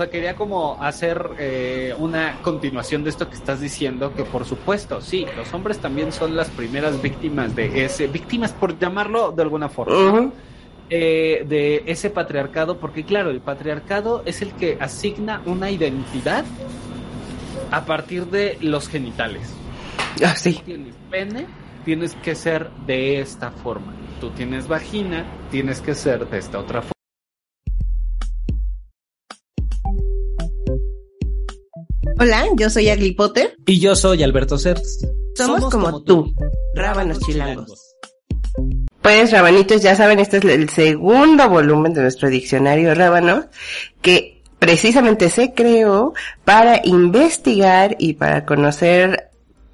sea, quería como hacer eh, una continuación de esto que estás diciendo, que por supuesto, sí, los hombres también son las primeras víctimas de ese, víctimas por llamarlo de alguna forma, eh, de ese patriarcado, porque claro, el patriarcado es el que asigna una identidad a partir de los genitales. Ah, sí. Tienes pene, tienes que ser de esta forma. Tú tienes vagina, tienes que ser de esta otra forma. Hola, yo soy Agli Potter. Y yo soy Alberto Certs. Somos, como, tú, rábanos chilangos. Pues, rabanitos, ya saben, este es el segundo volumen de nuestro diccionario rábano, que precisamente se creó para investigar y para conocer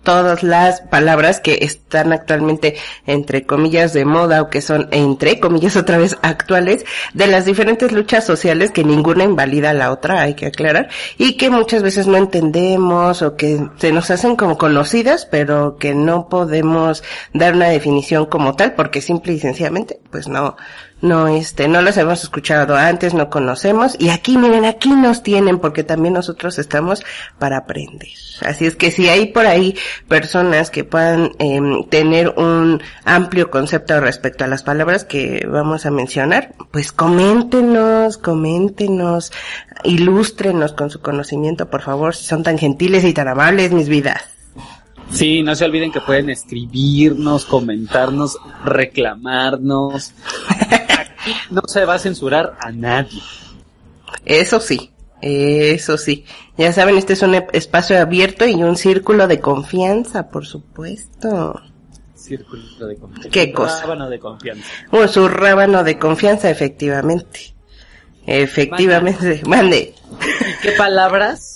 todas las palabras que están actualmente entre comillas de moda o que son entre comillas otra vez actuales de las diferentes luchas sociales que ninguna invalida a la otra, hay que aclarar, y que muchas veces no entendemos o que se nos hacen como conocidas, pero que no podemos dar una definición como tal porque simple y sencillamente pues no no este no las hemos escuchado antes, no conocemos y aquí miren, aquí nos tienen porque también nosotros estamos para aprender. Así es que si hay por ahí personas que puedan em, tener un amplio concepto respecto a las palabras que vamos a mencionar, pues coméntenos, coméntenos, ilústrenos con su conocimiento, por favor, si son tan gentiles y tan amables, mis vidas. Sí, no se olviden que pueden escribirnos, comentarnos, reclamarnos. Aquí no se va a censurar a nadie. Eso sí, eso sí. Ya saben, este es un espacio abierto y un círculo de confianza, por supuesto. Círculo de confianza. ¿Qué cosa? Rábano de confianza. Un su rábano de confianza, efectivamente. Efectivamente. Mande. ¿Y qué palabras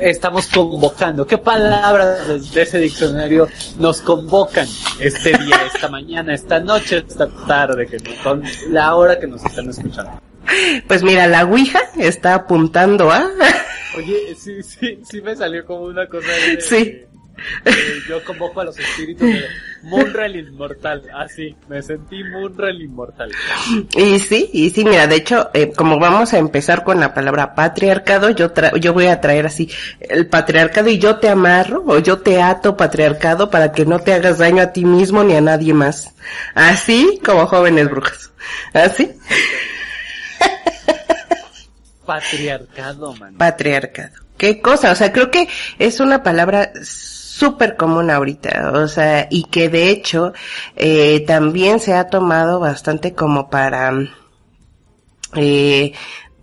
estamos convocando? ¿Qué palabras de- de ese diccionario nos convocan este día, esta mañana, esta noche, esta tarde, que nos- con la hora que nos están escuchando? Pues mira, la Ouija está apuntando a... Oye, sí, sí, sí me salió como una cosa de... Sí. De- yo convoco a los espíritus de Munra el Inmortal, así, me sentí Munra el Inmortal. Y sí, y sí, mira, de hecho, eh, como vamos a empezar con la palabra patriarcado, yo tra- yo voy a traer así el patriarcado y yo te amarro o yo te ato patriarcado para que no te hagas daño a ti mismo ni a nadie más. Así como jóvenes brujas. Así, Patriarcado, man. patriarcado. ¿Qué cosa? O sea, creo que es una palabra súper común ahorita, o sea, y que de hecho eh, también se ha tomado bastante como para eh,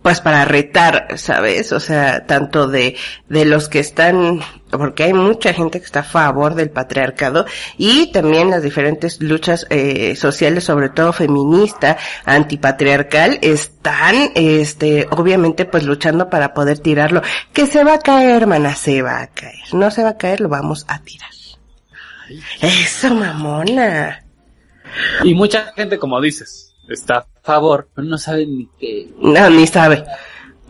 pues para retar, ¿sabes? O sea, tanto de, de los que están, porque hay mucha gente que está a favor del patriarcado y también las diferentes luchas eh, sociales, sobre todo feminista, antipatriarcal, están, este, obviamente pues luchando para poder tirarlo. Que se va a caer, hermana, se va a caer. No se va a caer, lo vamos a tirar. Eso, mamona. Y mucha gente, como dices, está a favor, pero no sabe ni qué, No, ni sabe.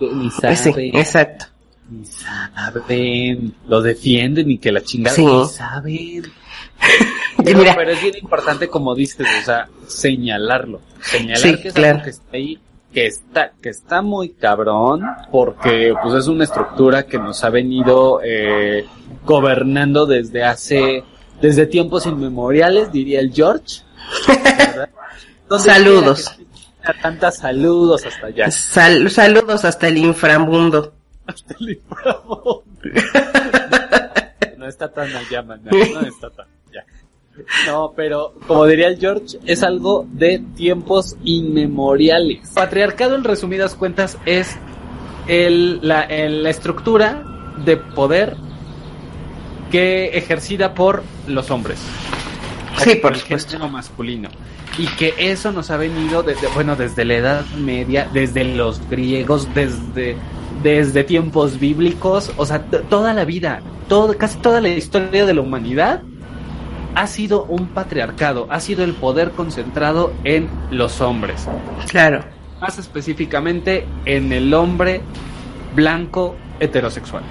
ni Sí, saben, exacto. Ni saben, lo defienden y que la chingada Sí. ni saben. Y Pero, mira, pero es bien importante, como dices, o sea, señalarlo. Señalar Sí, que es claro. algo que está ahí, que está, que está muy cabrón, porque pues es una estructura que nos ha venido eh, gobernando desde hace, desde tiempos inmemoriales, diría el George. Saludos. Tantas saludos hasta allá. Sal- saludos hasta el inframundo. No está tan allá, man. No está tan allá. No, pero como diría el George, es algo de tiempos inmemoriales. Patriarcado, en resumidas cuentas, es el, la, el- la estructura de poder que ejercida por los hombres. Sí, por el supuesto. género masculino. Y que eso nos ha venido desde, bueno, desde la Edad Media, desde los griegos, desde, desde tiempos bíblicos, o sea, toda la vida, todo, casi toda la historia de la humanidad ha sido un patriarcado, ha sido el poder concentrado en los hombres. Claro. Más específicamente en el hombre blanco heterosexual.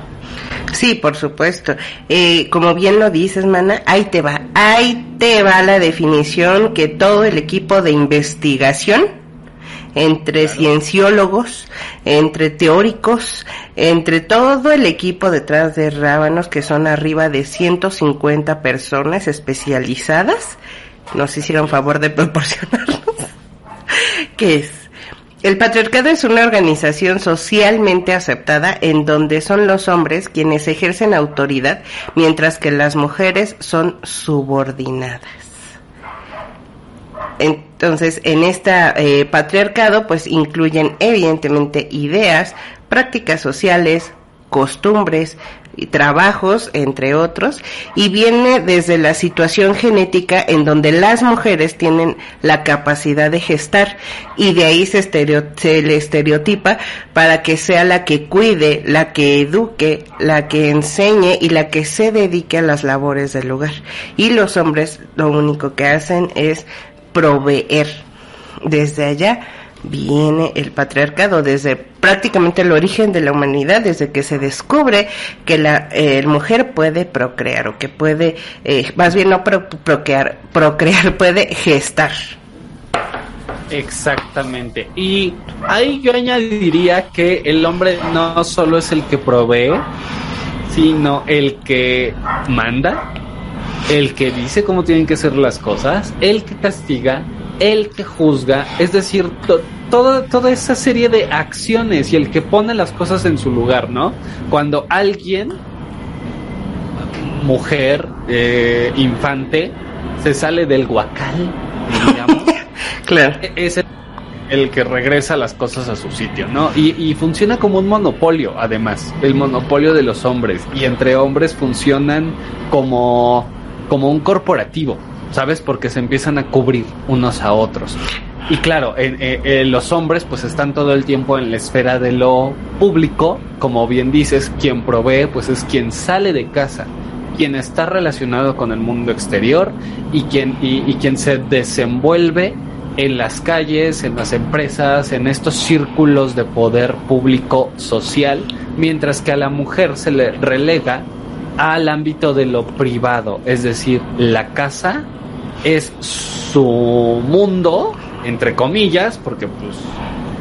Sí, por supuesto. Eh, como bien lo dices, mana, ahí te va, ahí te va la definición que todo el equipo de investigación entre cienciólogos, entre teóricos, entre todo el equipo detrás de Rábanos, que son arriba de 150 personas especializadas, nos hicieron favor de proporcionarnos, que es el patriarcado es una organización socialmente aceptada en donde son los hombres quienes ejercen autoridad mientras que las mujeres son subordinadas. Entonces, en este patriarcado, pues incluyen evidentemente ideas, prácticas sociales, costumbres, y trabajos, entre otros, y viene desde la situación genética en donde las mujeres tienen la capacidad de gestar y de ahí se, se le estereotipa para que sea la que cuide, la que eduque, la que enseñe y la que se dedique a las labores del hogar. Y los hombres lo único que hacen es proveer. Desde allá viene el patriarcado, desde prácticamente el origen de la humanidad, desde que se descubre que la eh, mujer puede procrear o que puede, eh, más bien no procrear, procrear, puede gestar. Exactamente. Y ahí yo añadiría que el hombre no solo es el que provee, sino el que manda, el que dice cómo tienen que ser las cosas, el que castiga, el que juzga, es decir, toda, toda esa serie de acciones y el que pone las cosas en su lugar, ¿no? Cuando alguien, mujer, eh, infante, se sale del guacal, digamos, claro. E-, es el, que regresa las cosas a su sitio, ¿no? Y, y funciona como un monopolio, además, el monopolio de los hombres. Y entre hombres funcionan como, como un corporativo ¿sabes? Porque se empiezan a cubrir unos a otros. Y claro, los hombres pues están todo el tiempo en la esfera de lo público, como bien dices, quien provee pues es quien sale de casa, quien está relacionado con el mundo exterior y quien, y quien se desenvuelve en las calles, en las empresas, en estos círculos de poder público social, mientras que a la mujer se le relega al ámbito de lo privado, es decir, la casa es su mundo, entre comillas, porque pues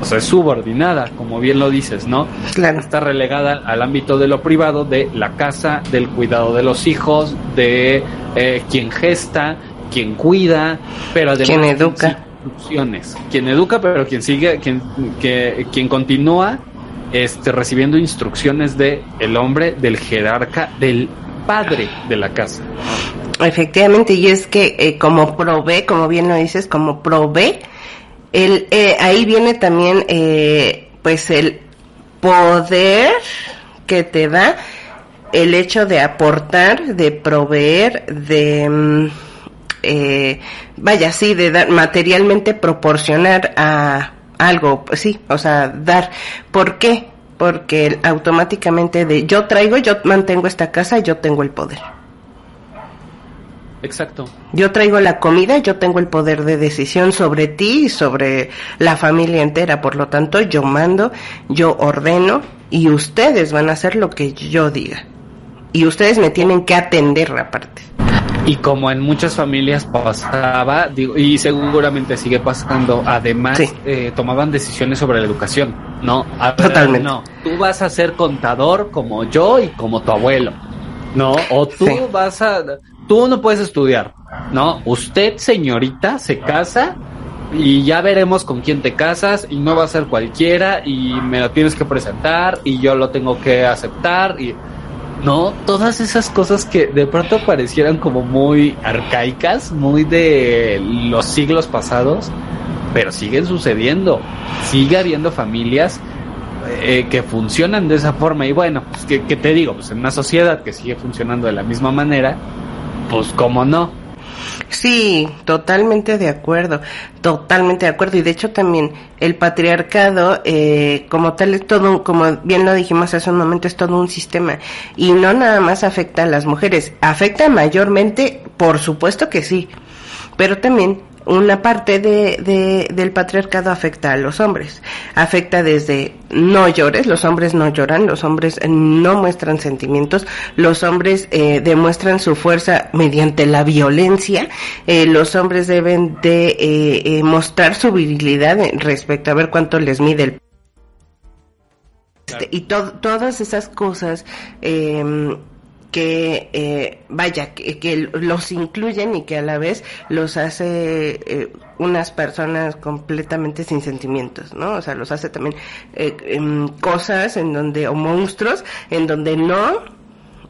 o sea, es subordinada, como bien lo dices, ¿no? Claro. Está relegada al ámbito de lo privado, de la casa, del cuidado de los hijos, de eh, quien gesta, quien cuida, pero además quien educa. Quien educa, pero quien sigue, quien, que, quien continúa este, recibiendo instrucciones de el hombre, del jerarca, del padre de la casa. Efectivamente, y es que eh, como provee, como bien lo dices, como provee, el, eh, ahí viene también eh, pues el poder que te da el hecho de aportar, de proveer, de mm, vaya sí, de dar materialmente proporcionar a algo, pues sí, o sea, dar. ¿Por qué? Porque automáticamente de yo traigo, yo mantengo esta casa, yo tengo el poder. Exacto. Yo traigo la comida, yo tengo el poder de decisión sobre ti y sobre la familia entera, por lo tanto yo mando, yo ordeno y ustedes van a hacer lo que yo diga. Y ustedes me tienen que atender aparte. Y como en muchas familias pasaba, digo, y seguramente sigue pasando, además eh, tomaban decisiones sobre la educación, ¿no? Totalmente. No, tú vas a ser contador como yo y como tu abuelo, ¿no? O tú vas a tú no puedes estudiar, ¿no? Usted, señorita, se casa y ya veremos con quién te casas y no va a ser cualquiera y me lo tienes que presentar y yo lo tengo que aceptar y no, todas esas cosas que de pronto parecieran como muy arcaicas, muy de los siglos pasados, pero siguen sucediendo. Sigue habiendo familias eh, que funcionan de esa forma y bueno, pues ¿qué, ¿qué, te digo, pues en una sociedad que sigue funcionando de la misma manera, pues cómo no. Sí, totalmente de acuerdo, totalmente de acuerdo. Y de hecho también el patriarcado, eh, como tal, es todo, como bien lo dijimos hace un momento, es todo un sistema. Y no nada más afecta a las mujeres, afecta mayormente, por supuesto que sí, pero también una parte de, de, del patriarcado afecta a los hombres. Afecta desde no llores, los hombres no lloran, los hombres no muestran sentimientos, los hombres eh, demuestran su fuerza mediante la violencia, eh, los hombres deben de eh, eh mostrar su virilidad respecto a ver cuánto les mide el y to todas esas cosas eh, que eh, vaya que, que, los incluyen y que a la vez los hace eh, unas personas completamente sin sentimientos no o sea los hace también eh, eh, cosas en donde o monstruos en donde no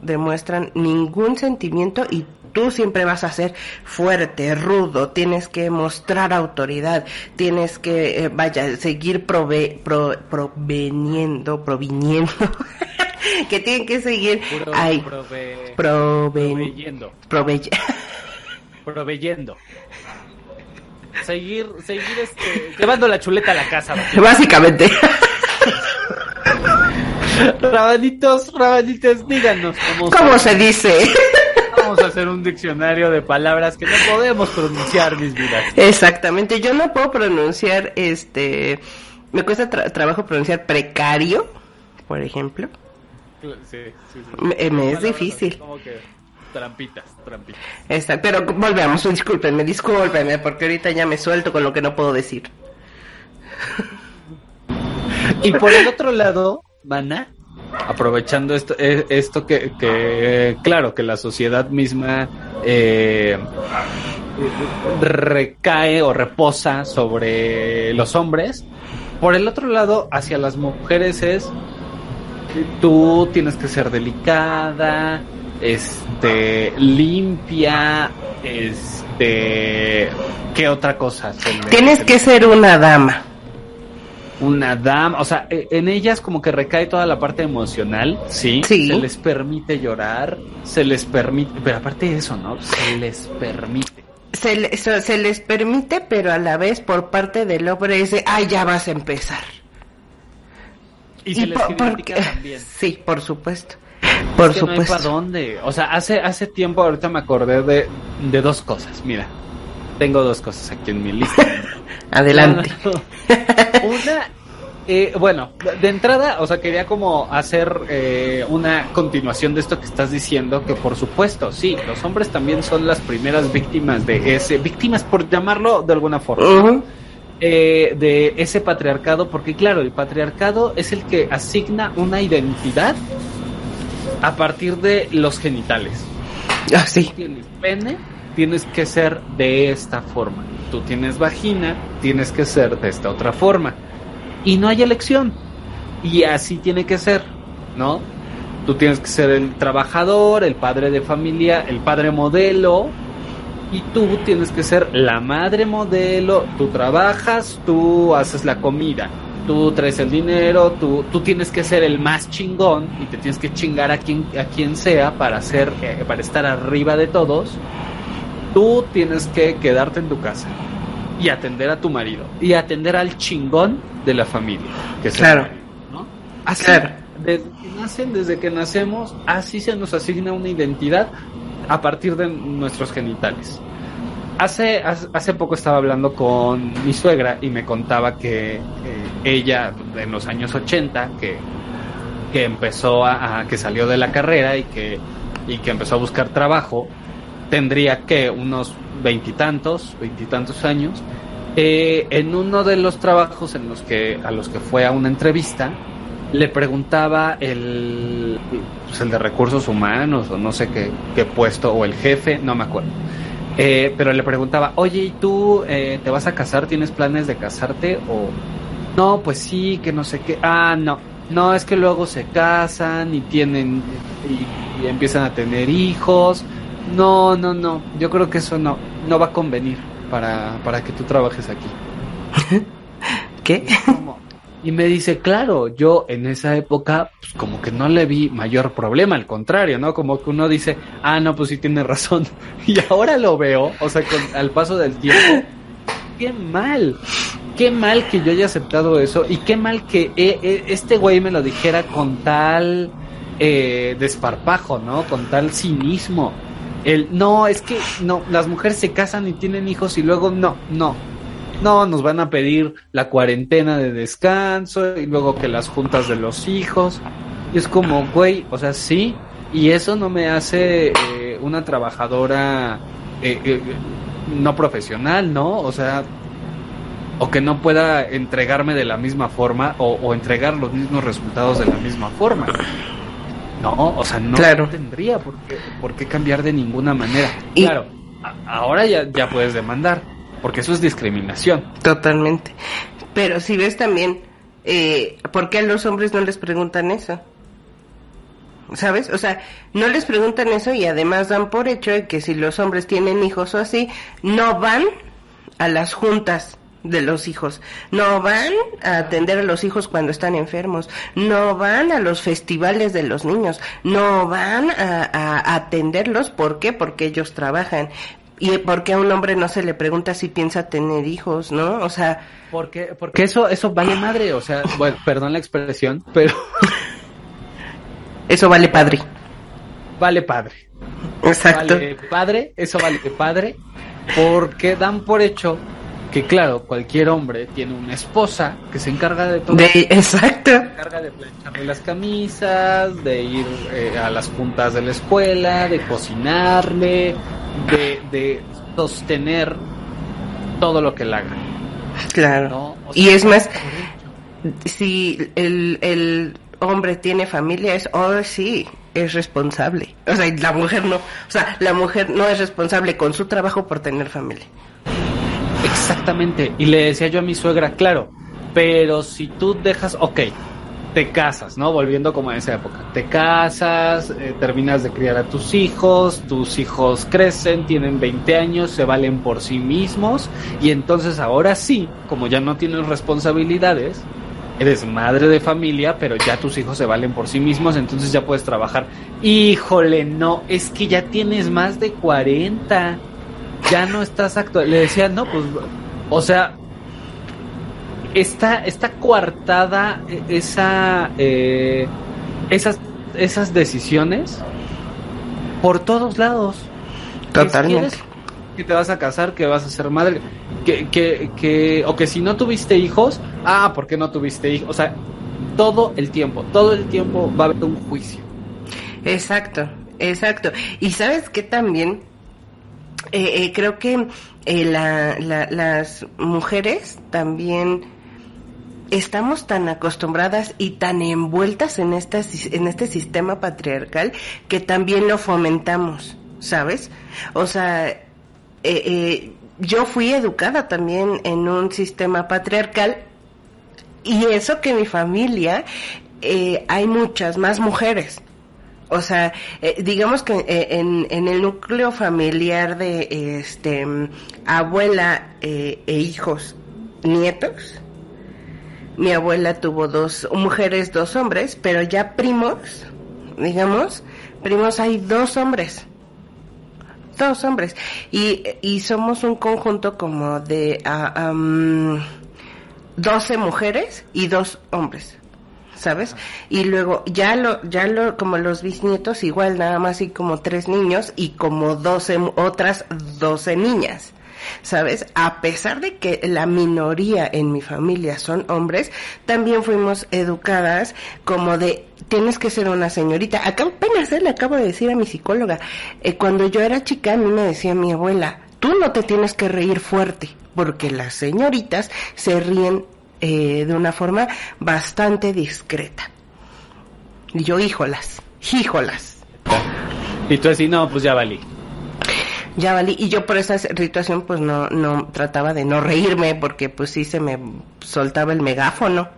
demuestran ningún sentimiento y tú siempre vas a ser fuerte, rudo, tienes que mostrar autoridad, tienes que, eh, vaya, seguir prove, pro, proveniendo, proviniendo, que tienen que seguir Puro, ahí, prove, proveyendo. provey- Proveyendo. Seguir, seguir este, llevando la chuleta a la casa. básicamente. Rabanitos, rabanitos, díganos cómo, ¿Cómo se dice? Vamos a hacer un diccionario de palabras que no podemos pronunciar, mis vidas. Exactamente, yo no puedo pronunciar este, me cuesta tra trabajo pronunciar precario, por ejemplo. Sí, sí, sí. Me, me es difícil. así Como que trampitas, trampitas. Exacto, pero volvemos, discúlpenme, discúlpenme, porque ahorita ya me suelto con lo que no puedo decir. Y por el otro lado, Mana, aprovechando esto, eh, esto que, claro, que la sociedad misma eh, recae o reposa sobre los hombres, por el otro lado, hacia las mujeres es, tú tienes que ser delicada, este, limpia, este, ¿qué otra cosa? Tienes que ser una dama. Una dama, o sea, e- en ellas como que recae toda la parte emocional, sí, Sí. se les permite llorar, se les permite, pero aparte de eso, ¿no? Se les permite. Se, le- se, se les permite, pero a la vez por parte del hombre es de, ay, ya vas a empezar. Y, se les por- porque- también. Sí, por supuesto. Por Es que no hay supuesto. para dónde. O sea, hace, hace tiempo ahorita me acordé de, de dos cosas. Mira, tengo dos cosas aquí en mi lista. Adelante. Una, eh, bueno, de entrada, o sea, quería como hacer eh, una continuación de esto que estás diciendo, que por supuesto, sí, los hombres también son las primeras víctimas de ese, víctimas por llamarlo de alguna forma, eh, de ese patriarcado, porque claro, el patriarcado es el que asigna una identidad a partir de los genitales Ah, sí. tienes pene, tienes que ser de esta forma. Tú tienes vagina, tienes que ser de esta otra forma. Y no hay elección. Y así tiene que ser, ¿no? Tú tienes que ser el trabajador, el padre de familia, el padre modelo. Y tú tienes que ser la madre modelo. Tú trabajas, tú haces la comida. Tú traes el dinero, tú, tú tienes que ser el más chingón y te tienes que chingar a quien, a quien sea para, ser, eh, para estar arriba de todos. Tú tienes que quedarte en tu casa y atender a tu marido y atender al chingón de la familia. Que Claro. marido, ¿no? Así, Claro. desde que nacen, desde que nacemos, así se nos asigna una identidad a partir de nuestros genitales. Hace, hace, hace poco estaba hablando con mi suegra y me contaba que eh, ella en los años 80, que, que empezó a, a- que salió de la carrera y que, y que empezó a buscar trabajo, tendría que unos veintitantos, veintitantos años, eh, en uno de los trabajos en los que, a los que fue a una entrevista, le preguntaba el, pues el de recursos humanos o no sé qué, qué puesto, o el jefe, no me acuerdo. Eh, pero le preguntaba, oye, ¿y tú eh, te vas a casar? ¿Tienes planes de casarte? O no, pues sí, que no sé qué. Ah, no, no, es que luego se casan y tienen y, y empiezan a tener hijos. No, no, no, yo creo que eso no, no va a convenir para, para que tú trabajes aquí. ¿Qué? ¿Cómo? Y me dice, claro, yo en esa época, pues como que no le vi mayor problema, al contrario, ¿no? Como que uno dice, ah, no, pues sí tiene razón. Y ahora lo veo, o sea, con, al paso del tiempo, qué mal, qué mal que yo haya aceptado eso y qué mal que eh, eh, este güey me lo dijera con tal eh, desparpajo, ¿no? Con tal cinismo. El, no, es que no, las mujeres se casan y tienen hijos y luego no, no. No, nos van a pedir la cuarentena de descanso y luego que las juntas de los hijos. Y es como, güey, o sea, sí, y eso no me hace eh, una trabajadora eh, eh, no profesional, ¿no? O sea, o que no pueda entregarme de la misma forma o, o entregar los mismos resultados de la misma forma. No, o sea, no Claro. tendría por qué, por qué cambiar de ninguna manera. Y- Claro, a- ahora ya, ya puedes demandar, porque eso es discriminación. Totalmente. Pero si ves también, eh, ¿por qué a los hombres no les preguntan eso? ¿Sabes? O sea, no les preguntan eso y además dan por hecho de que si los hombres tienen hijos o así, no van a las juntas de los hijos, no van a atender a los hijos cuando están enfermos, no van a los festivales de los niños, no van a, a atenderlos, ¿por qué? Porque ellos trabajan. Y porque a un hombre no se le pregunta si piensa tener hijos, ¿no? O sea, Porque, porque eso, eso vale madre, o sea, bueno, perdón la expresión, pero eso vale padre. vale padre. Exacto. Vale padre, eso vale padre, porque dan por hecho que claro, cualquier hombre tiene una esposa que se encarga de todo. De, exacto. Se encarga de plancharle las camisas, de ir eh, a las juntas de la escuela, de cocinarle, de, de sostener todo lo que él haga. Claro. ¿no? O y es más, si el, el hombre tiene familia, es, oh, sí, es responsable. O sea, la mujer no. O sea, la mujer no es responsable con su trabajo por tener familia. Exactamente. Y le decía yo a mi suegra, claro, pero si tú dejas, ok, te casas, ¿no? Volviendo como a esa época. Te casas, eh, terminas de criar a tus hijos, tus hijos crecen, tienen 20 años, se valen por sí mismos y entonces ahora sí, como ya no tienes responsabilidades, eres madre de familia, pero ya tus hijos se valen por sí mismos, entonces ya puedes trabajar. Híjole, no, es que ya tienes más de 40 ya no estás actual. Le decía, no, pues, o sea, está, está coartada eh, esa, eh, esas, esas decisiones por todos lados. Totalmente. ¿Quieres Que te vas a casar, que vas a ser madre, que, que, que, o que si no tuviste hijos, ah, ¿por qué no tuviste hijos? O sea, todo el tiempo, todo el tiempo va a haber un juicio. Exacto, exacto. Y sabes que también eh, eh, creo que eh, la- la- las mujeres también estamos tan acostumbradas y tan envueltas en, esta, en este sistema patriarcal que también lo fomentamos, ¿sabes? O sea, eh, yo fui educada también en un sistema patriarcal y eso que mi familia hay muchas más mujeres. O sea, eh, digamos que eh, en, en el núcleo familiar de este abuela eh, e hijos, nietos, mi abuela tuvo dos mujeres, dos hombres, pero ya primos, digamos, primos hay dos hombres. Dos hombres. Y, y somos un conjunto como de am, 12 mujeres y dos hombres. ¿Sabes? Y luego ya lo, ya lo, como los bisnietos, igual nada más y como tres niños y como 12, mu- otras 12 niñas. ¿Sabes? A pesar de que la minoría en mi familia son hombres, también fuimos educadas como de tienes que ser una señorita. Acá apenas eh, le acabo de decir a mi psicóloga, eh, cuando yo era chica a mí me decía mi abuela, tú no te tienes que reír fuerte, porque las señoritas se ríen eh, de una forma bastante discreta. Y yo, híjolas, híjolas. Y tú así, no, pues ya valí. Ya valí, y yo por esa situación pues no, no trataba de no reírme porque pues sí se me soltaba el megáfono.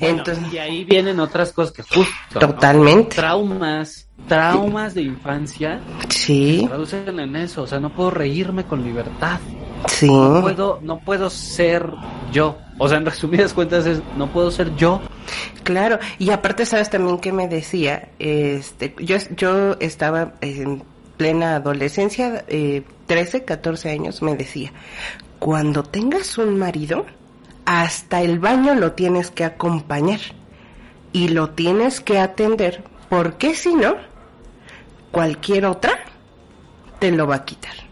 Bueno, Entonces, y ahí vienen otras cosas que justo. ¿no? Totalmente. Traumas, traumas de infancia sí, se traducen en eso. O sea, no puedo reírme con libertad. Sí, No puedo, no puedo ser yo. O sea, en resumidas cuentas es, no puedo ser yo. claro. Y aparte, ¿sabes también que me decía? Este, yo, yo estaba en plena adolescencia, eh, 13, 14 años, me decía, cuando tengas un marido, hasta el baño lo tienes que acompañar y lo tienes que atender, porque si no, cualquier otra te lo va a quitar.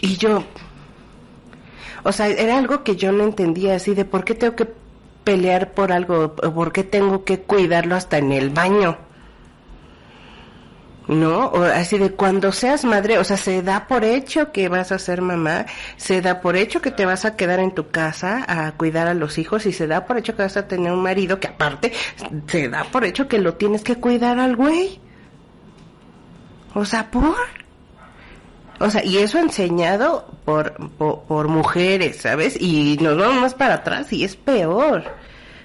Y yo, o sea, era algo que yo no entendía así de por qué tengo que pelear por algo, o por qué tengo que cuidarlo hasta en el baño. ¿no? O así de cuando seas madre, o sea, se da por hecho que vas a ser mamá, se da por hecho que te vas a quedar en tu casa a cuidar a los hijos y se da por hecho que vas a tener un marido que aparte se da por hecho que lo tienes que cuidar al güey. O sea, por... O sea, y eso enseñado por, por, mujeres, ¿sabes? Y nos vamos más para atrás y es peor.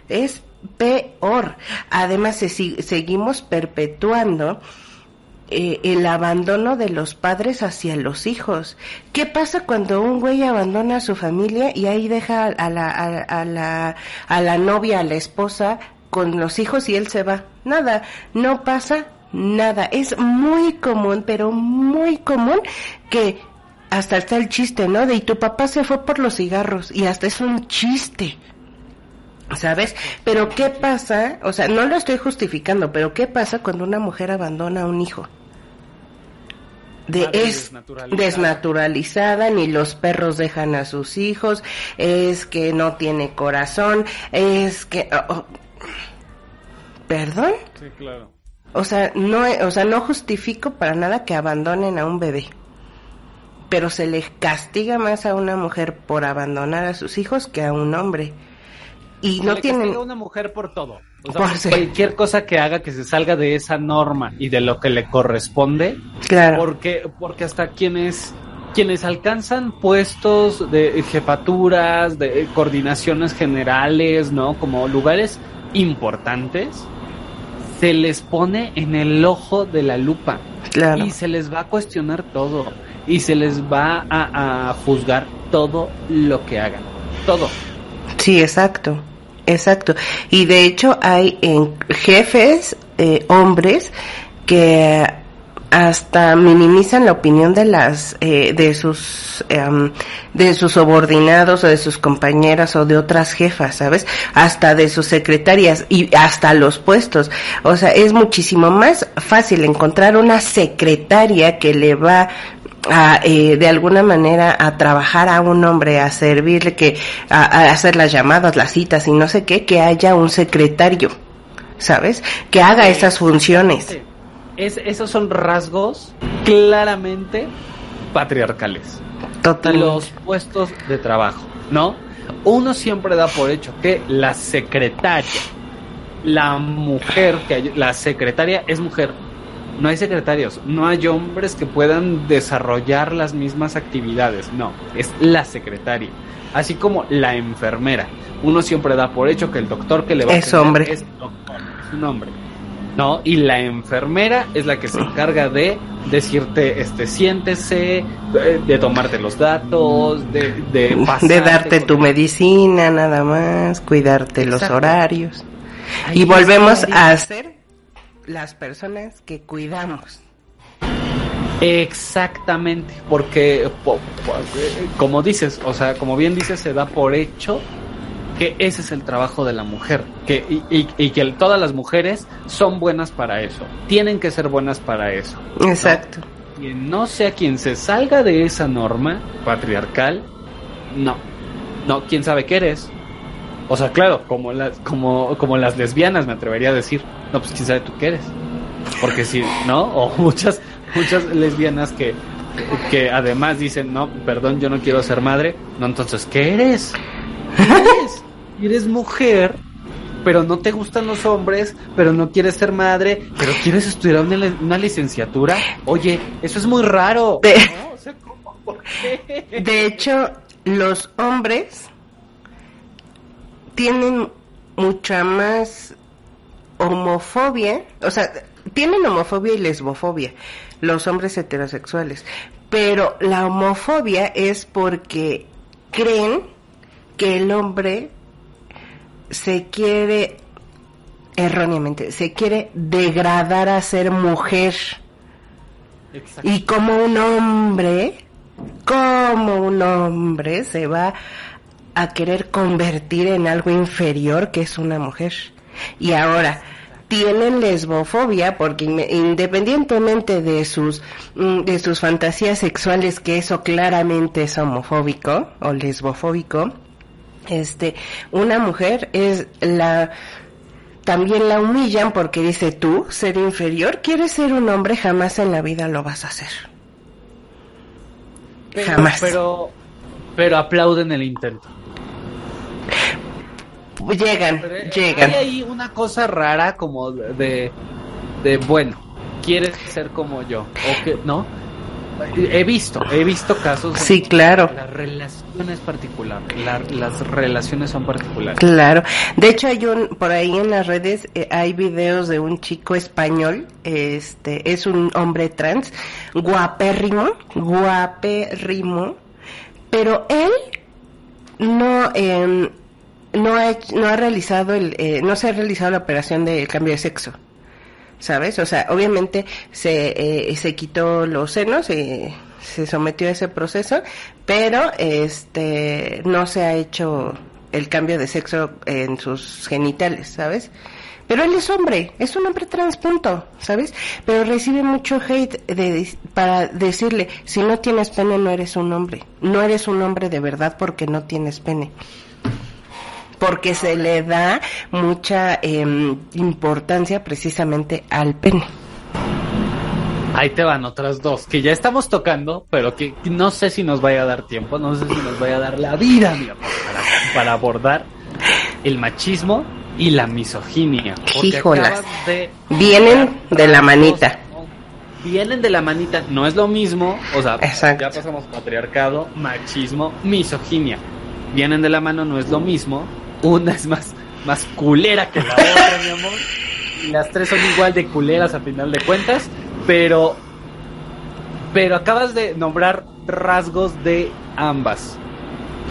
Es peor. Además, se, seguimos perpetuando eh, el abandono de los padres hacia los hijos. ¿Qué pasa cuando un güey abandona a su familia y ahí deja a la, a, la, a la novia, a la esposa con los hijos y él se va? Nada, no pasa nada. Es muy común, pero muy común que hasta está el chiste, ¿no? De y tu papá se fue por los cigarros y hasta es un chiste. ¿Sabes? Pero ¿qué pasa? O sea, no lo estoy justificando, pero ¿qué pasa cuando una mujer abandona a un hijo? de es desnaturalizada. ni los perros dejan a sus hijos, es que no tiene corazón, es que oh, oh. ¿Perdón? Sí, claro. O sea, no o sea, no justifico para nada que abandonen a un bebé. Pero se le castiga más a una mujer por abandonar a sus hijos que a un hombre. Y no tienen a una mujer por todo. O cualquier cosa que haga que se salga de esa norma y de lo que le corresponde. Claro. Porque, porque hasta quienes, quienes alcanzan puestos de jefaturas, de coordinaciones generales, ¿no? Como lugares importantes, se les pone en el ojo de la lupa. Claro. Y se les va a cuestionar todo. Y se les va a, a juzgar todo lo que hagan. Todo. Sí, exacto. Exacto. Y de hecho hay en jefes, eh, hombres, que hasta minimizan la opinión de las eh, de sus em, de sus subordinados o de sus compañeras o de otras jefas sabes hasta de sus secretarias y hasta los puestos o sea es muchísimo más fácil encontrar una secretaria que le va a, eh, de alguna manera a trabajar a un hombre, a servirle, que a, hacer las llamadas, las citas y no sé qué, que haya un secretario, ¿sabes? Que haga esas funciones. Es, esos son rasgos claramente patriarcales. Totalmente. Los puestos de trabajo, ¿no? Uno siempre da por hecho que la secretaria, la mujer, que la secretaria es mujer, no hay secretarios, no hay hombres que puedan desarrollar las mismas actividades, no, es la secretaria, así como la enfermera. Uno siempre da por hecho que el doctor que le va es a hombre. es doctor, es un hombre. ¿No? Y la enfermera es la que se encarga de decirte, este, siéntese, de, tomarte los datos, de, de, de darte tu medicina, nada más, cuidarte los horarios. y volvemos a hacer las personas que cuidamos. Exactamente, porque como dices, o sea, como bien dices, se da por hecho que ese es el trabajo de la mujer, que y, que todas las mujeres son buenas para eso, tienen que ser buenas para eso. Exacto. Y no sea quien se salga de esa norma patriarcal, no, no, quién sabe qué eres, o sea, claro, como las, como, como las lesbianas me atrevería a decir, no, pues quién sabe tú qué eres. Porque si, ¿no? O muchas, muchas lesbianas que, que además dicen, no, perdón, yo no quiero ser madre. No, entonces, ¿qué eres? ¿Qué eres? Eres mujer, pero no te gustan los hombres, pero no quieres ser madre, pero quieres estudiar una, una licenciatura. Oye, eso es muy raro. de hecho, los hombres tienen mucha más homofobia, o sea, tienen homofobia y lesbofobia, los hombres heterosexuales, pero la homofobia es porque creen que el hombre se quiere erróneamente, se quiere degradar a ser mujer. Y como un hombre, como un hombre se va a querer convertir en algo inferior que es una mujer. Y ahora, tienen lesbofobia porque independientemente de sus mm, de sus fantasías sexuales que eso claramente es homofóbico o lesbofóbico este una mujer es la también la humillan porque dice tú ser inferior quieres ser un hombre jamás en la vida lo vas a hacer jamás pero pero aplauden el intento llegan, llegan. Hay ahí una cosa rara como de, de, bueno, quieres ser como yo, o que, ¿no? He visto, he visto casos. Sí, claro. La relación es particular, las relaciones son particulares. Claro. De hecho, hay un, por ahí en las redes eh, hay videos de un chico español, este, es un hombre trans, guapérrimo, guapérrimo, pero él no, eh, no ha, no ha realizado el, eh, no se ha realizado la operación de cambio de sexo. ¿Sabes? O sea, obviamente se, eh, se quitó los senos, eh, se sometió a ese proceso, pero este, no se ha hecho el cambio de sexo en sus genitales, ¿sabes? Pero él es hombre, es un hombre trans, punto, ¿sabes? Pero recibe mucho hate de, para decirle, si no tienes pene no eres un hombre, no eres un hombre de verdad porque no tienes pene porque se le da mucha em, importancia precisamente al pene. Ahí te van otras dos que ya estamos tocando, pero que no sé si nos vaya a dar tiempo, no sé si nos vaya a dar la vida, mi amor, para, abordar el machismo y la misoginia. Híjolas. Vienen de la manita. vienen de la manita, no es lo mismo, o sea, ya pasamos patriarcado, machismo, misoginia. Vienen de la mano, no es lo mismo, una es más, más culera que la otra, mi amor. Y las tres son igual de culeras a final de cuentas. Pero. Pero acabas de nombrar rasgos de ambas.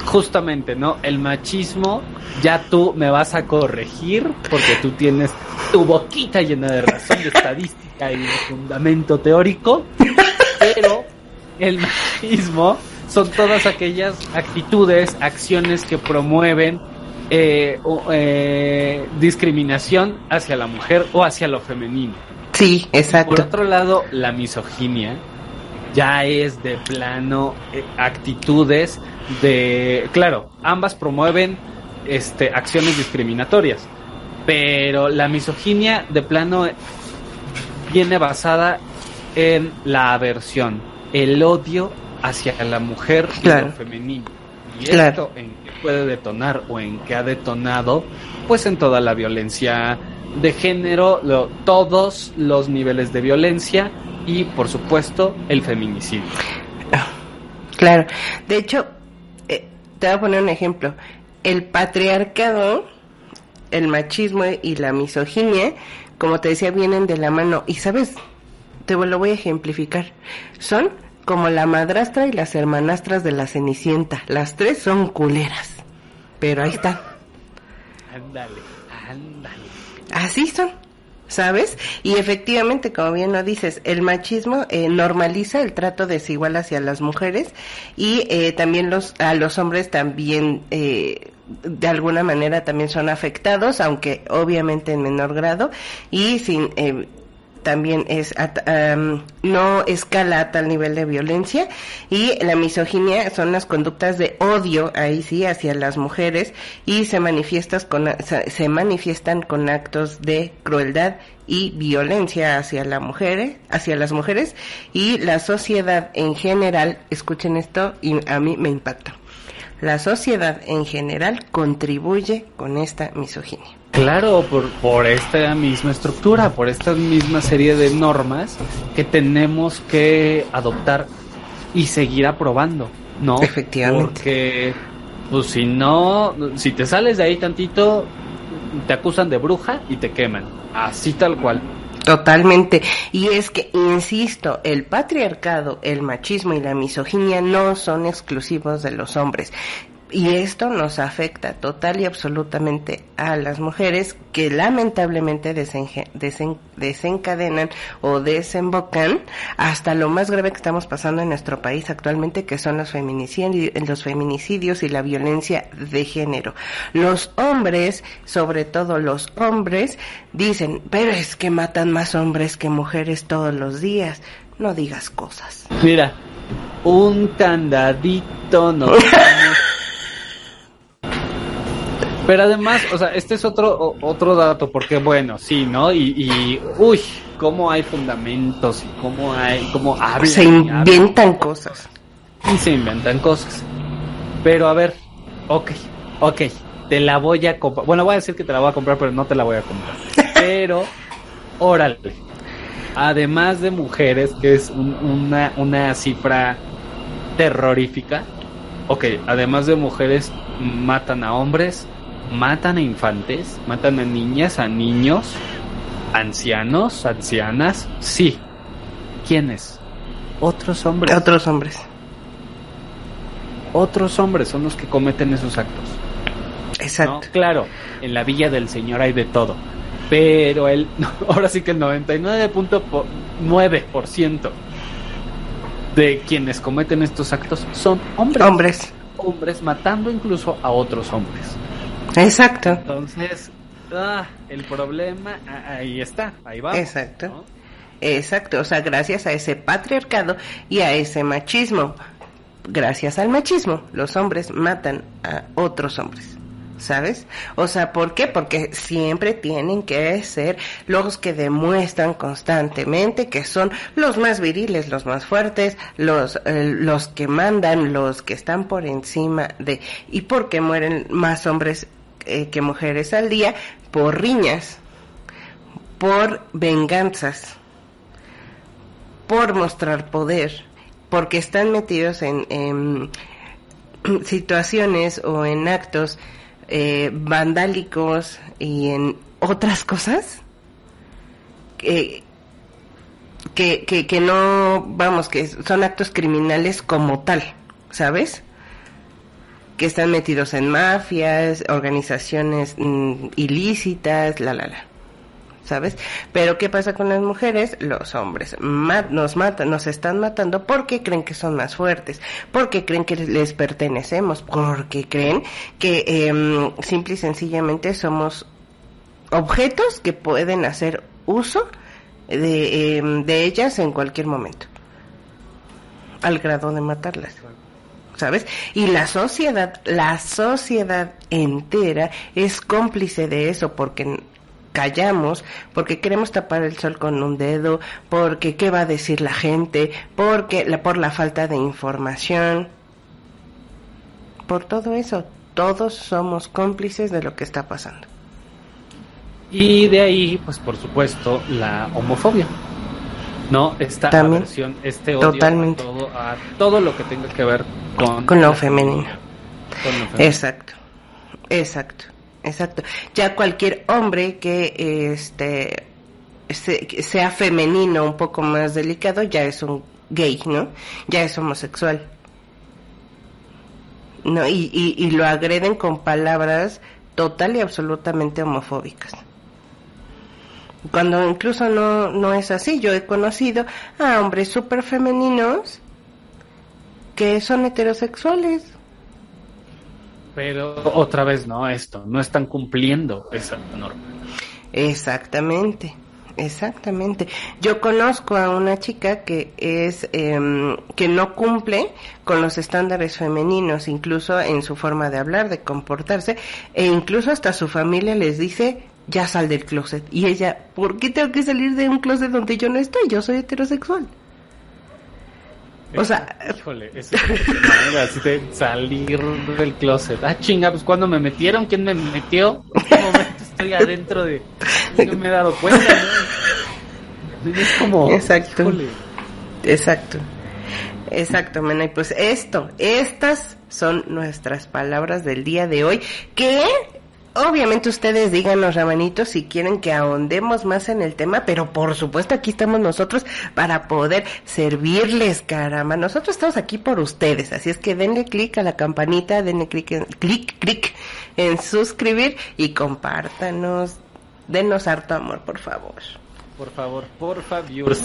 Justamente, ¿no? El machismo, ya tú me vas a corregir porque tú tienes tu boquita llena de razón, de estadística y de fundamento teórico. Pero el machismo son todas aquellas actitudes, acciones que promueven eh, eh, discriminación hacia la mujer o hacia lo femenino. Sí, exacto. Por otro lado, la misoginia ya es de plano eh, actitudes de, claro, ambas promueven este acciones discriminatorias, pero la misoginia de plano viene basada en la aversión, el odio hacia la mujer y lo femenino. Y esto en puede detonar o en qué ha detonado, pues en toda la violencia de género, todos los niveles de violencia y por supuesto el feminicidio. Claro, de hecho, eh, te voy a poner un ejemplo. El patriarcado, el machismo y la misoginia, como te decía, vienen de la mano. Y sabes, te lo voy a ejemplificar. Son como la madrastra y las hermanastras de la Cenicienta. Las tres son culeras. Pero ahí está. Ándale, ándale. Así son. ¿Sabes? Y efectivamente, como bien lo dices, el machismo eh, normaliza el trato desigual hacia las mujeres y eh, también los a los hombres también eh, de alguna manera también son afectados, aunque obviamente en menor grado y sin eh, también es no escala a tal nivel de violencia y la misoginia son las conductas de odio ahí sí hacia las mujeres y se manifiestas con se manifiestan con actos de crueldad y violencia hacia la mujer hacia las mujeres y la sociedad en general escuchen esto y a mí me impacta la sociedad en general contribuye con esta misoginia Claro, por, por esta misma estructura, por esta misma serie de normas que tenemos que adoptar y seguir aprobando, ¿no? Efectivamente. Porque, pues si no, si te sales de ahí tantito, te acusan de bruja y te queman. Así tal cual. Totalmente. Y es que, insisto, el patriarcado, el machismo y la misoginia no son exclusivos de los hombres y esto nos afecta total y absolutamente a las mujeres que lamentablemente desencadenan o desembocan hasta lo más grave que estamos pasando en nuestro país actualmente, que son los feminicidios, los feminicidios y la violencia de género. Los hombres, sobre todo los hombres, dicen, pero es que matan más hombres que mujeres todos los días. No digas cosas. Mira, un candadito no. Pero además, o sea, este es otro otro dato, porque bueno, sí, ¿no? Y, y uy, cómo hay fundamentos y cómo hay, cómo hablan. Se inventan cosas. Y se inventan cosas. Pero a ver, ok, ok, te la voy a comprar. Bueno, voy a decir que te la voy a comprar, pero no te la voy a comprar. Pero, órale. Además de mujeres, que es una, una cifra terrorífica. Ok, además de mujeres, matan a hombres, matan a infantes, matan a niñas, a niños, ancianos, ancianas, sí. ¿Quiénes? Otros hombres. Otros hombres. Otros hombres son los que cometen esos actos. Exacto. Claro, en la villa del Señor hay de todo. Pero el, ahora sí que el 99.9% de quienes cometen estos actos son hombres. Hombres. Hombres matando incluso a otros hombres. Exacto. Entonces, ah, el problema ahí está, ahí va. Exacto. Exacto, o sea, gracias a ese patriarcado y a ese machismo. Gracias al machismo, los hombres matan a otros hombres. ¿Sabes? O sea, ¿por qué? Porque siempre tienen que ser los que demuestran constantemente que son los más viriles, los más fuertes, los, eh, los que mandan, los que están por encima de... ¿Y por qué mueren más hombres eh, que mujeres al día? Por riñas, por venganzas, por mostrar poder, porque están metidos en situaciones o en actos eh, vandálicos y en otras cosas que, que, que, no, vamos, que son actos criminales como tal, ¿sabes? Que están metidos en mafias, organizaciones mm, ilícitas, la, la, la. ¿Sabes? Pero ¿qué pasa con las mujeres? Los hombres nos matan, nos están matando porque creen que son más fuertes, porque creen que les pertenecemos, porque creen que eh, simple y sencillamente somos objetos que pueden hacer uso de, em, de ellas en cualquier momento, al grado de matarlas. ¿sabes? Y la sociedad, la sociedad entera es cómplice de eso porque callamos porque queremos tapar el sol con un dedo, porque qué va a decir la gente, porque la, por la falta de información. Por todo eso, todos somos cómplices de lo que está pasando. Y de ahí, pues por supuesto, la homofobia. ¿No? Esta También, aversión, este odio totalmente. A, todo, a todo lo que tenga que ver con, con lo femenino. Con lo femenino. Exacto. Exacto. Exacto. Ya cualquier hombre que este sea femenino, un poco más delicado, ya es un gay, ¿no? Ya es homosexual. ¿No? Y, y, lo agreden con palabras total y absolutamente homofóbicas. Cuando incluso no, no es así. Yo he conocido a hombres súper femeninos que son heterosexuales. Pero otra vez no, esto, no están cumpliendo esa norma. Exactamente, exactamente. Yo conozco a una chica que es eh, que no cumple con los estándares femeninos, incluso en su forma de hablar, de comportarse, e incluso hasta su familia les dice ya sal del closet. Y ella, ¿por qué tengo que salir de un closet donde yo no estoy? Yo soy heterosexual. O sea, híjole, es así de salir del closet. Ah, chinga, pues cuando me metieron, ¿quién me metió? ¿En qué momento estoy adentro de.? No me he dado cuenta, ¿no? Es como. Exacto. híjole. Exacto. Exacto, Mena. Y pues esto, estas son nuestras palabras del día de hoy, que Obviamente ustedes díganos, Ramanitos, si quieren que ahondemos más en el tema, pero por supuesto aquí estamos nosotros para poder servirles, caramba. Nosotros estamos aquí por ustedes, así es que denle clic a la campanita, denle clic, en, clic, clic en suscribir y compártanos. Denos harto amor, por favor. Por favor, por favor.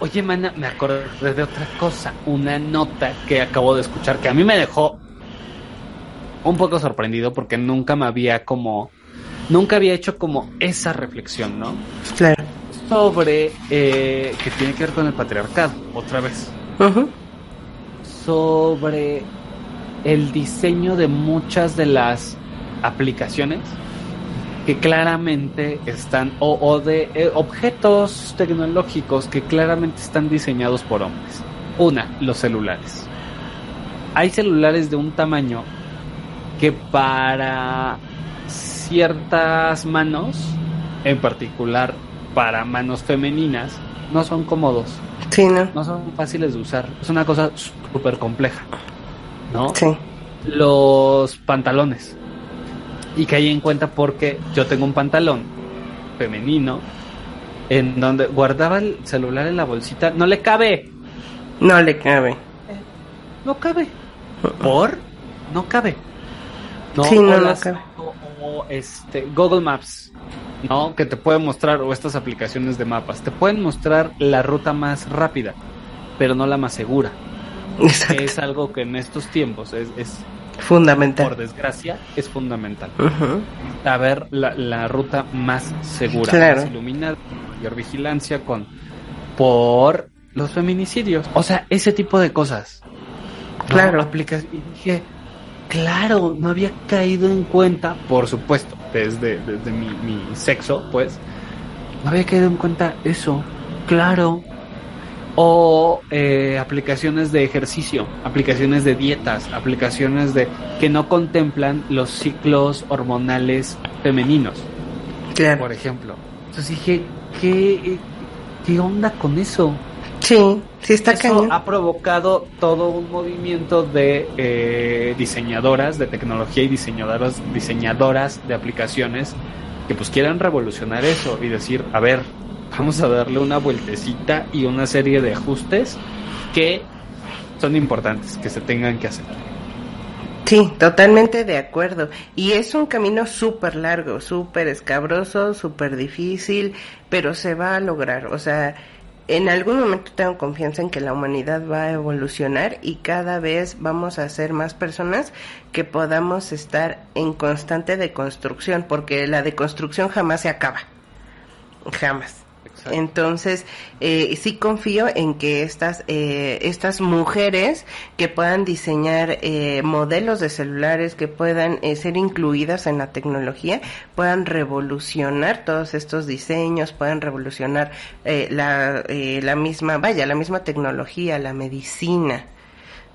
Oye, mana, me acordé de otra cosa, una nota que acabo de escuchar que a mí me dejó un poco sorprendido porque nunca me había como, nunca había hecho como esa reflexión, ¿no? Claro. Sobre, eh, que tiene que ver con el patriarcado, otra vez. Sobre el diseño de muchas de las aplicaciones que claramente están, o, de eh, objetos tecnológicos que claramente están diseñados por hombres. Una, los celulares. Hay celulares de un tamaño que para ciertas manos, en particular para manos femeninas, no son cómodos. Sí, ¿no? No son fáciles de usar. Es una cosa súper compleja. ¿No? Sí. Los pantalones. Y que hay en cuenta porque yo tengo un pantalón femenino en donde guardaba el celular en la bolsita. No le cabe. No le cabe. No cabe. ¿Por? No cabe. ¿No? Sí, no, o, no las- cabe. o- o, este, Google Maps, ¿no? Que te pueden mostrar, o estas aplicaciones de mapas, te pueden mostrar la ruta más rápida, pero no la más segura. Que Exacto. es algo que en estos tiempos es, es Fundamental. por desgracia, es fundamental. Ujú. Saber la, la ruta más segura, Claro. más iluminada, mayor vigilancia, con por los feminicidios. O sea, ese tipo de cosas. ¿no? Claro. Aplicas- y dije, claro, no había caído en cuenta, por supuesto, desde, desde mi, mi sexo, pues, no había caído en cuenta eso, claro. O eh, aplicaciones de ejercicio, aplicaciones de dietas, aplicaciones de que no contemplan los ciclos hormonales femeninos, Claro. por ejemplo. Entonces dije, ¿qué, qué onda con eso? Sí, sí está Eso cañón. ha provocado todo un movimiento de eh, diseñadoras de tecnología y diseñadoras, diseñadoras de aplicaciones que pues quieran revolucionar eso y decir, a ver, vamos a darle una vueltecita y una serie de ajustes que son importantes, que se tengan que hacer. Sí, totalmente de acuerdo. Y es un camino súper largo, súper escabroso, súper difícil, pero se va a lograr. O sea, en algún momento tengo confianza en que la humanidad va a evolucionar y cada vez vamos a ser más personas que podamos estar en constante deconstrucción, porque la deconstrucción jamás se acaba. Jamás. Entonces, eh, sí confío en que estas, eh, estas mujeres que puedan diseñar eh, modelos de celulares, que puedan eh, ser incluidas en la tecnología, puedan revolucionar todos estos diseños, puedan revolucionar eh, la, eh, la misma, vaya, la misma tecnología, la medicina.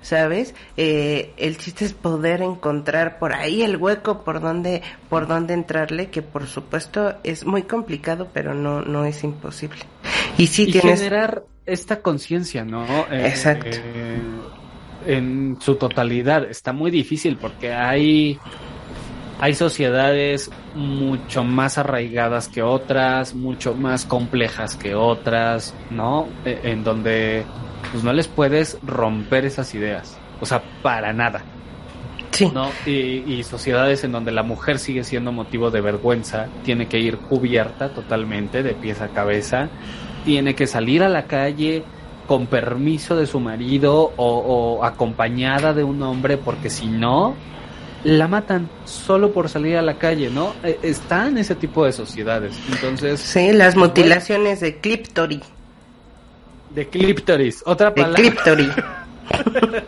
¿Sabes? Eh, el chiste es poder encontrar por ahí el hueco por donde, por donde entrarle, que por supuesto es muy complicado, pero no, no es imposible. Y sí y tienes, generar esta conciencia, ¿no? Eh, Exacto. eh, en su totalidad. Está muy difícil porque hay, hay sociedades mucho más arraigadas que otras, mucho más complejas que otras, ¿no? En donde pues no les puedes romper esas ideas. O sea, para nada. sí, ¿no? Y, y sociedades en donde la mujer sigue siendo motivo de vergüenza, tiene que ir cubierta totalmente de pies a cabeza, tiene que salir a la calle con permiso de su marido o, o acompañada de un hombre, porque si no, la matan solo por salir a la calle, ¿no? Eh, Está en ese tipo de sociedades. Entonces, sí, las mutilaciones de cliptori, de clíptoris, otra de palabra. cliptori.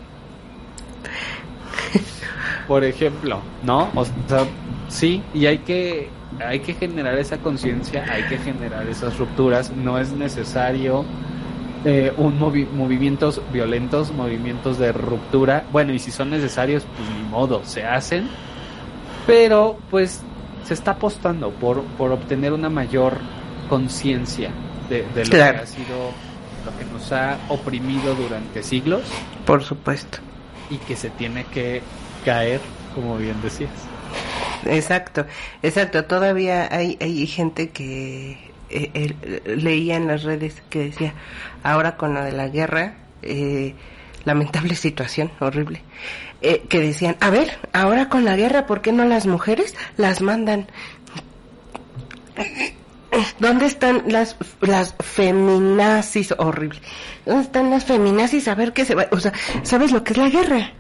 por ejemplo, ¿no? O sea, sí, y hay que hay que generar esa conciencia, hay que generar esas rupturas, no es necesario eh, un movi- movimientos violentos, movimientos de ruptura. Bueno, y si son necesarios, pues ni modo, se hacen. Pero pues se está apostando por, por obtener una mayor conciencia de, de lo Claro. que ha sido, lo que nos ha oprimido durante siglos Por supuesto. y que se tiene que caer, como bien decías. Exacto, exacto. Todavía hay, hay gente que eh, eh, leía en las redes que decía, ahora con lo de la guerra, eh, lamentable situación, horrible, eh, que decían, a ver, ahora con la guerra, ¿por qué no las mujeres las mandan? ¿Dónde están las, las feminazis? Horrible. ¿Dónde están las feminazis? A ver qué se va. O sea, ¿sabes lo que es la guerra?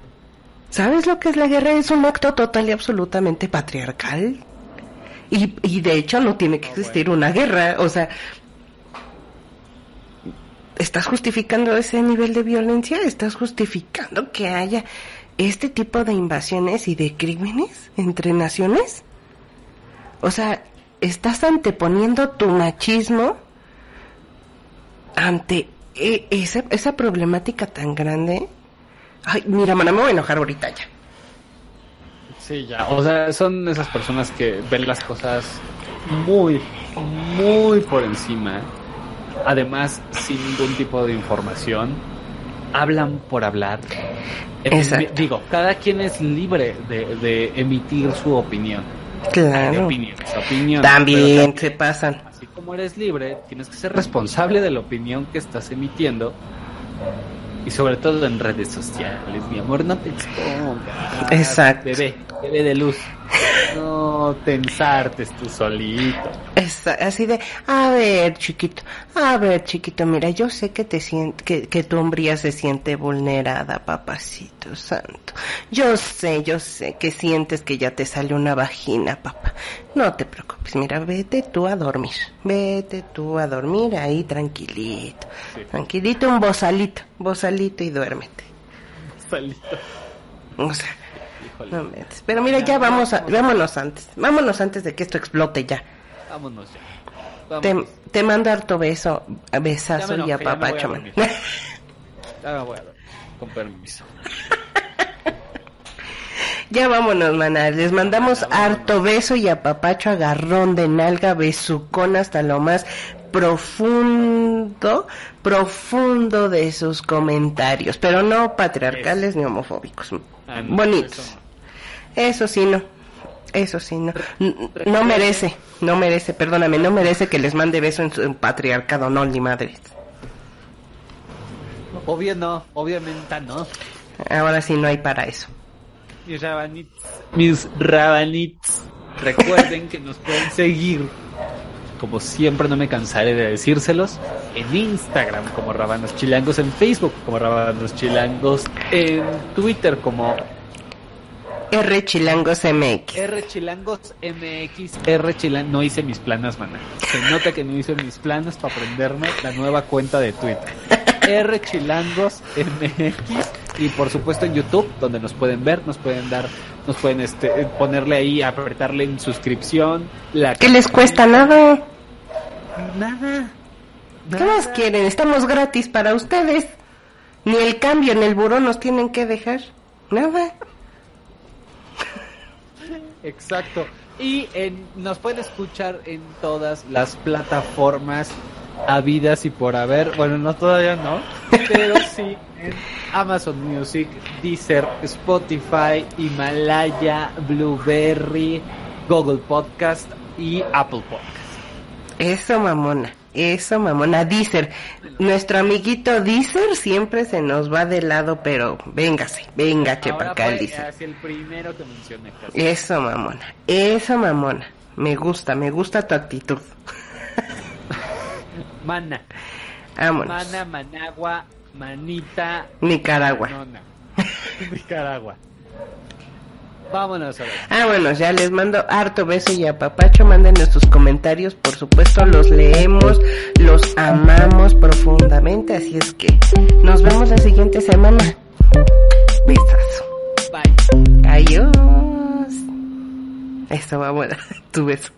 ¿Sabes lo que es la guerra? Es un acto total y absolutamente patriarcal. Y, y de hecho no tiene que existir una guerra. O sea, ¿estás justificando ese nivel de violencia? ¿Estás justificando que haya este tipo de invasiones y de crímenes entre naciones? O sea, estás anteponiendo tu machismo ante e- esa, esa problemática tan grande. Ay, mira, mana, me voy a enojar ahorita ya. Sí, ya. O sea, son esas personas que ven las cosas muy, muy por encima. Además, sin ningún tipo de información. Hablan por hablar. Eh, Exacto. Digo, cada quien es libre de, de emitir su opinión. Claro. opinión, su opinión. También Pero se pasan. Así como eres libre, tienes que ser responsable de la opinión que estás emitiendo. Y sobre todo en redes sociales, mi amor, no te expongas. Exacto. Bebé, bebé de luz. No te ensartes tú solito. Esa- así de, a ver, chiquito, a ver, chiquito, mira, yo sé que te siente, que, que tu hombría se siente vulnerada, papacito santo. Yo sé, yo sé que sientes que ya te sale una vagina, papá. No te preocupes, mira, vete tú a dormir. Vete tú a dormir ahí tranquilito. Sí. Tranquilito, un bozalito, bozalito y duérmete. Solito. O sea. No mentes. Pero mira, ya vamos a, vámonos antes. Vámonos antes de que esto explote ya. Vámonos ya. Te, Vámonos. te mando harto beso, besazo Ya me y ya me apapacho. Ya me voy a dormir. Con permiso. ya vámonos, maná. Les mandamos Ya, vámonos. harto beso y apapacho, agarrón de nalga, besucón hasta lo más profundo, profundo de sus comentarios. Pero no patriarcales ni homofóbicos. Ah, no, Bonitos. eso. Eso sí, no. Eso sí, no. No merece, no merece, perdóname, no merece que les mande beso en su en patriarcado, no, ni madres. Obvio no, obviamente no. Ahora sí no hay para eso. Mis rabanits. Mis rabanits. Recuerden que nos pueden seguir. Como siempre no me cansaré de decírselos. En Instagram como Rabanos Chilangos. En Facebook como Rabanos Chilangos. En Twitter como R Chilangos MX. R Chilangos MX. R Chilangos. No hice mis planas, mana. Se nota que no hice mis planas para aprenderme la nueva cuenta de Twitter. R Chilangos MX. Y por supuesto en YouTube, donde nos pueden ver, nos pueden dar, nos pueden este, ponerle ahí, apretarle en suscripción. La ¿Qué les cuesta nada? Nada. ¿Qué más quieren? Estamos gratis para ustedes. Ni el cambio en el buró nos tienen que dejar. Nada. Exacto. Y en, nos pueden escuchar en todas las plataformas habidas y por haber. Bueno, no todavía no, pero sí en Amazon Music, Deezer, Spotify, Himalaya, Blueberry, Google Podcast y Apple Podcast. Eso, mamona. Eso, mamona. Deezer. Nuestro amiguito Deezer siempre se nos va de lado, pero véngase. Venga, que para acá el Deezer. el primero que mencioné. Eso, mamona. Eso, mamona. Me gusta, me gusta tu actitud. Mana, Vámonos. Mana, Managua, Manita, Nicaragua. Manona. Nicaragua. Vámonos a ver. Ah, bueno, ya les mando harto beso y apapacho. Mándenos sus comentarios, por supuesto, los leemos, los amamos profundamente. Así es que nos vemos la siguiente semana. Besazo. Bye. Adiós. Esto va bueno, tu beso.